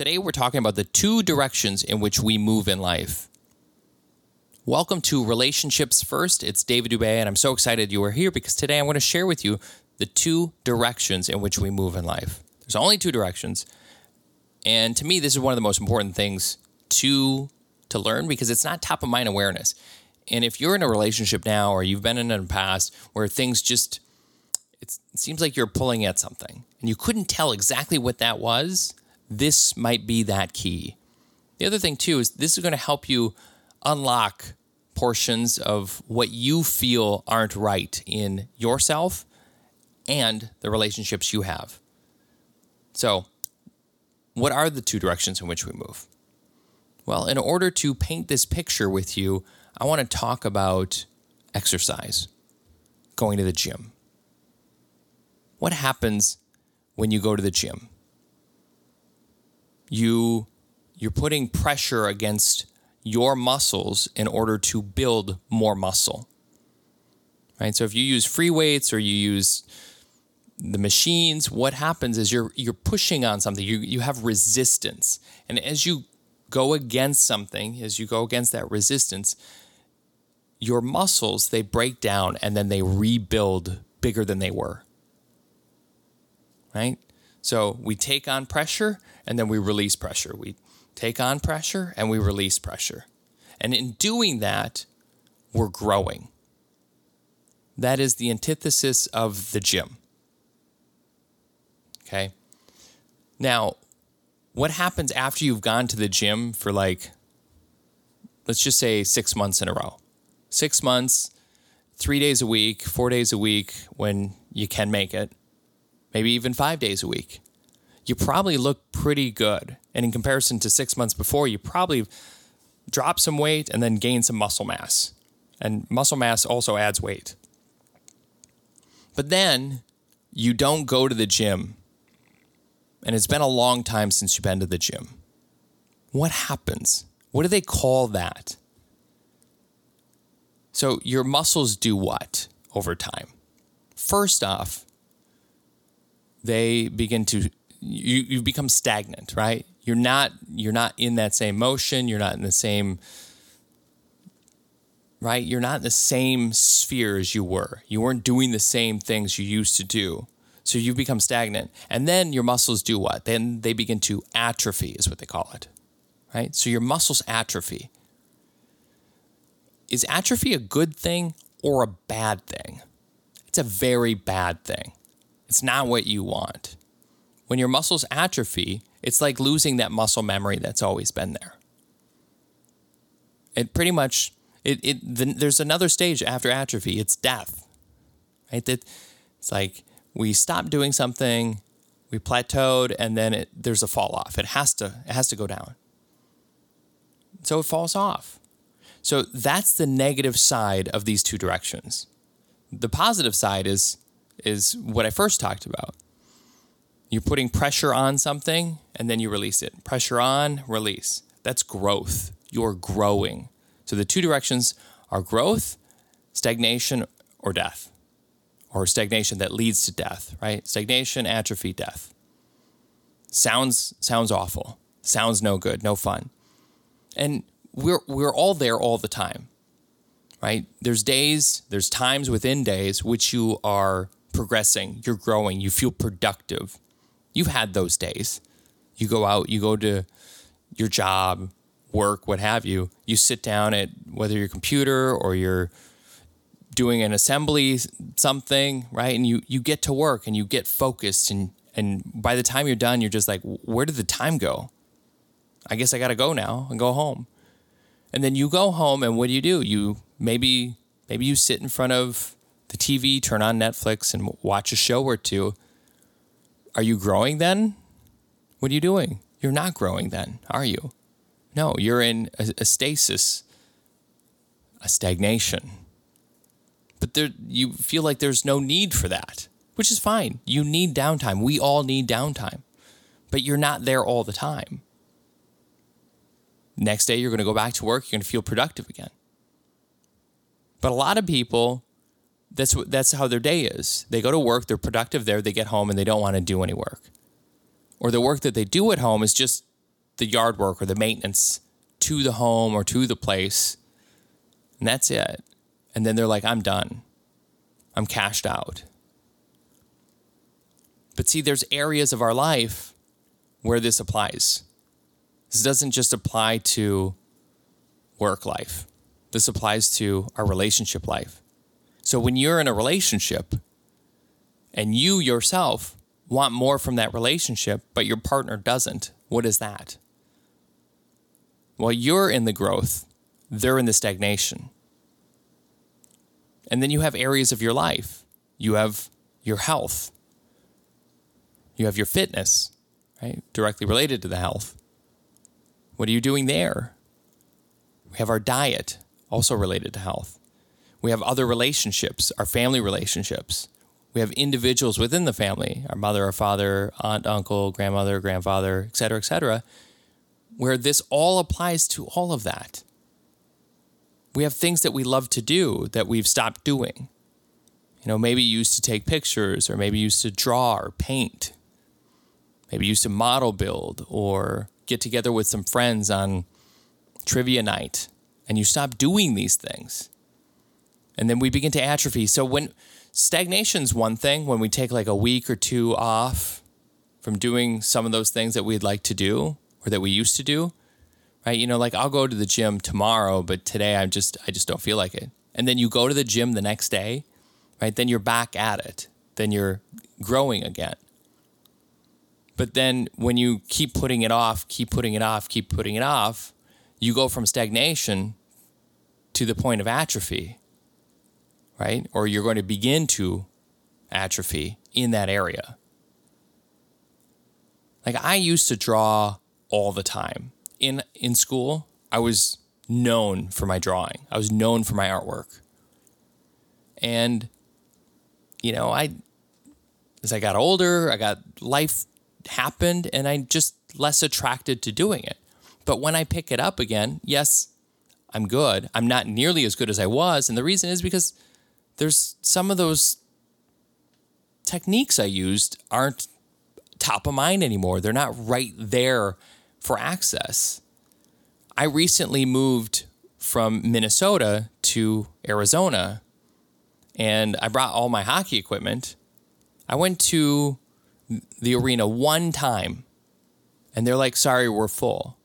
Today, we're talking about the two directions in which we move in life. Welcome to Relationships First. It's David Dubay, and I'm so excited you are here because today I want to share with you the two directions in which we move in life. There's only two directions. And to me, this is one of the most important things to, to learn because it's not top of mind awareness. And if you're in a relationship now or you've been in the past where things just, it seems like you're pulling at something and you couldn't tell exactly what that was, this might be that key. The other thing, too, is this is going to help you unlock portions of what you feel aren't right in yourself and the relationships you have. So, what are the two directions in which we move? Well, in order to paint this picture with you, I want to talk about exercise, going to the gym. What happens when you go to the gym? You you're putting pressure against your muscles in order to build more muscle. Right? So if you use free weights or you use the machines, what happens is you're you're pushing on something. You you have resistance. And as you go against something, as you go against that resistance, your muscles they break down and then they rebuild bigger than they were. Right? So we take on pressure and then we release pressure. We take on pressure and we release pressure. And in doing that, we're growing. That is the antithesis of the gym. Okay. Now, what happens after you've gone to the gym for like, let's just say six months in a row? Six months, three days a week, four days a week when you can make it, maybe even five days a week. You probably look pretty good. And in comparison to six months before, you probably drop some weight and then gain some muscle mass. And muscle mass also adds weight. But then you don't go to the gym. And it's been a long time since you've been to the gym. What happens? What do they call that? So your muscles do what over time? First off, they begin to you you become stagnant, right? You're not you're not in that same motion, you're not in the same right? You're not in the same sphere as you were. You weren't doing the same things you used to do. So you become stagnant. And then your muscles do what? Then they begin to atrophy, is what they call it. Right? So your muscles atrophy. Is atrophy a good thing or a bad thing? It's a very bad thing. It's not what you want. When your muscles atrophy, it's like losing that muscle memory that's always been there. It pretty much it, it the, there's another stage after atrophy. It's death, right? That it's like we stop doing something, we plateaued, and then it, there's a fall off. It has to it has to go down. So it falls off. So that's the negative side of these two directions. The positive side is is what I first talked about. You're putting pressure on something and then you release it. Pressure on, release. That's growth. You're growing. So the two directions are growth, stagnation, or death. Or stagnation that leads to death, right? Stagnation, atrophy, death. Sounds sounds awful. Sounds no good, no fun. And we're we're all there all the time. Right? There's days, there's times within days which you are progressing, you're growing, you feel productive You've had those days. You go out, you go to your job, work, what have you. You sit down at whether your computer or you're doing an assembly something, right? And you you get to work and you get focused and and by the time you're done, you're just like, where did the time go? I guess I got to go now and go home. And then you go home and what do you do? You maybe maybe you sit in front of the TV, turn on Netflix and watch a show or two are you growing then? What are you doing? You're not growing then, are you? No, you're in a, a stasis, a stagnation. But there, you feel like there's no need for that, which is fine. You need downtime. We all need downtime, but you're not there all the time. Next day, you're going to go back to work. You're going to feel productive again. But a lot of people that's what that's how their day is. They go to work, they're productive there, they get home and they don't want to do any work. Or the work that they do at home is just the yard work or the maintenance to the home or to the place. And that's it. And then they're like, I'm done. I'm cashed out. But see, there's areas of our life where this applies. This doesn't just apply to work life, this applies to our relationship life. So when you're in a relationship and you yourself want more from that relationship, but your partner doesn't, what is that? Well, you're in the growth, they're in the stagnation. And then you have areas of your life. You have your health. You have your fitness, right? Directly related to the health. What are you doing there? We have our diet, also related to health. We have other relationships, our family relationships. We have individuals within the family, our mother, our father, aunt, uncle, grandmother, grandfather, et cetera, et cetera, where this all applies to all of that. We have things that we love to do that we've stopped doing. You know, maybe you used to take pictures, or maybe you used to draw or paint. Maybe you used to model build or get together with some friends on trivia night, and you stop doing these things. And then we begin to atrophy. So when stagnation's one thing, when we take like a week or two off from doing some of those things that we'd like to do or that we used to do, right? You know, like I'll go to the gym tomorrow, but today I just I just don't feel like it. And then you go to the gym the next day, right? Then you're back at it. Then you're growing again. But then when you keep putting it off, keep putting it off, keep putting it off, you go from stagnation to the point of atrophy, right? Or you're going to begin to atrophy in that area. Like I used to draw all the time. In in school, I was known for my drawing. I was known for my artwork. And you know, I as I got older, I got life happened and I just less attracted to doing it. But when I pick it up again, yes, I'm good. I'm not nearly as good as I was. And the reason is because there's some of those techniques I used aren't top of mind anymore. They're not right there for access. I recently moved from Minnesota to Arizona and I brought all my hockey equipment. I went to the arena one time and they're like, sorry, we're full.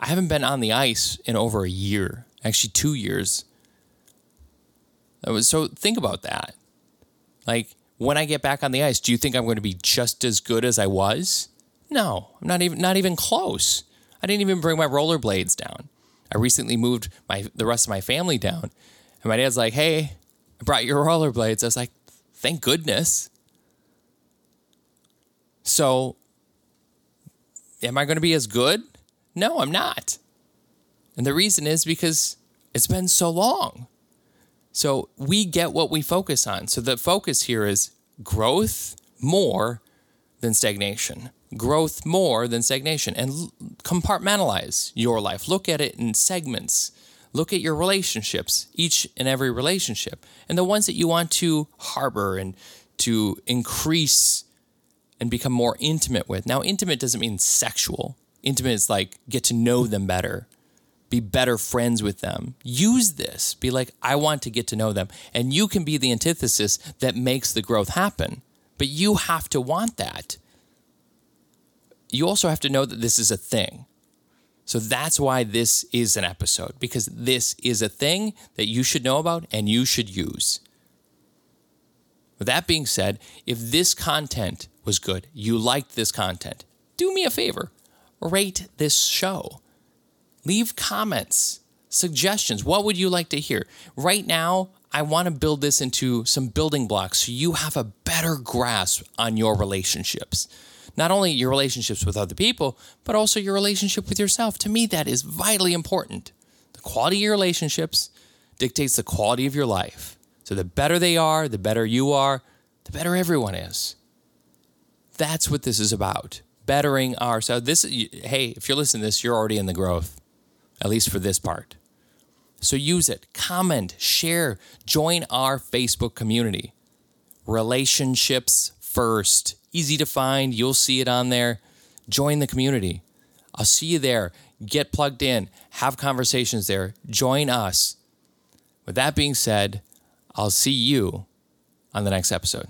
I haven't been on the ice in over a year, actually, two years. So think about that. Like, when I get back on the ice, do you think I'm going to be just as good as I was? No, I'm not even not even close. I didn't even bring my rollerblades down. I recently moved my the rest of my family down, and my dad's like, "Hey, I brought your rollerblades." I was like, "Thank goodness." So, am I going to be as good? No, I'm not. And the reason is because it's been so long. So we get what we focus on. So the focus here is growth more than stagnation. Growth more than stagnation. And compartmentalize your life. Look at it in segments. Look at your relationships, each and every relationship, and the ones that you want to harbor and to increase and become more intimate with. Now, intimate doesn't mean sexual intimate is like get to know them better, be better friends with them. Use this. Be like, I want to get to know them. And you can be the antithesis that makes the growth happen. But you have to want that. You also have to know that this is a thing. So that's why this is an episode, because this is a thing that you should know about and you should use. With that being said, if this content was good, you liked this content, do me a favor rate this show. Leave comments, suggestions. What would you like to hear? Right now, I want to build this into some building blocks so you have a better grasp on your relationships. Not only your relationships with other people, but also your relationship with yourself. To me, that is vitally important. The quality of your relationships dictates the quality of your life. So the better they are, the better you are, the better everyone is. That's what this is about bettering ourselves. This, hey, if you're listening to this, you're already in the growth, at least for this part. So use it, comment, share, join our Facebook community. Relationships first, easy to find. You'll see it on there. Join the community. I'll see you there. Get plugged in, have conversations there. Join us. With that being said, I'll see you on the next episode.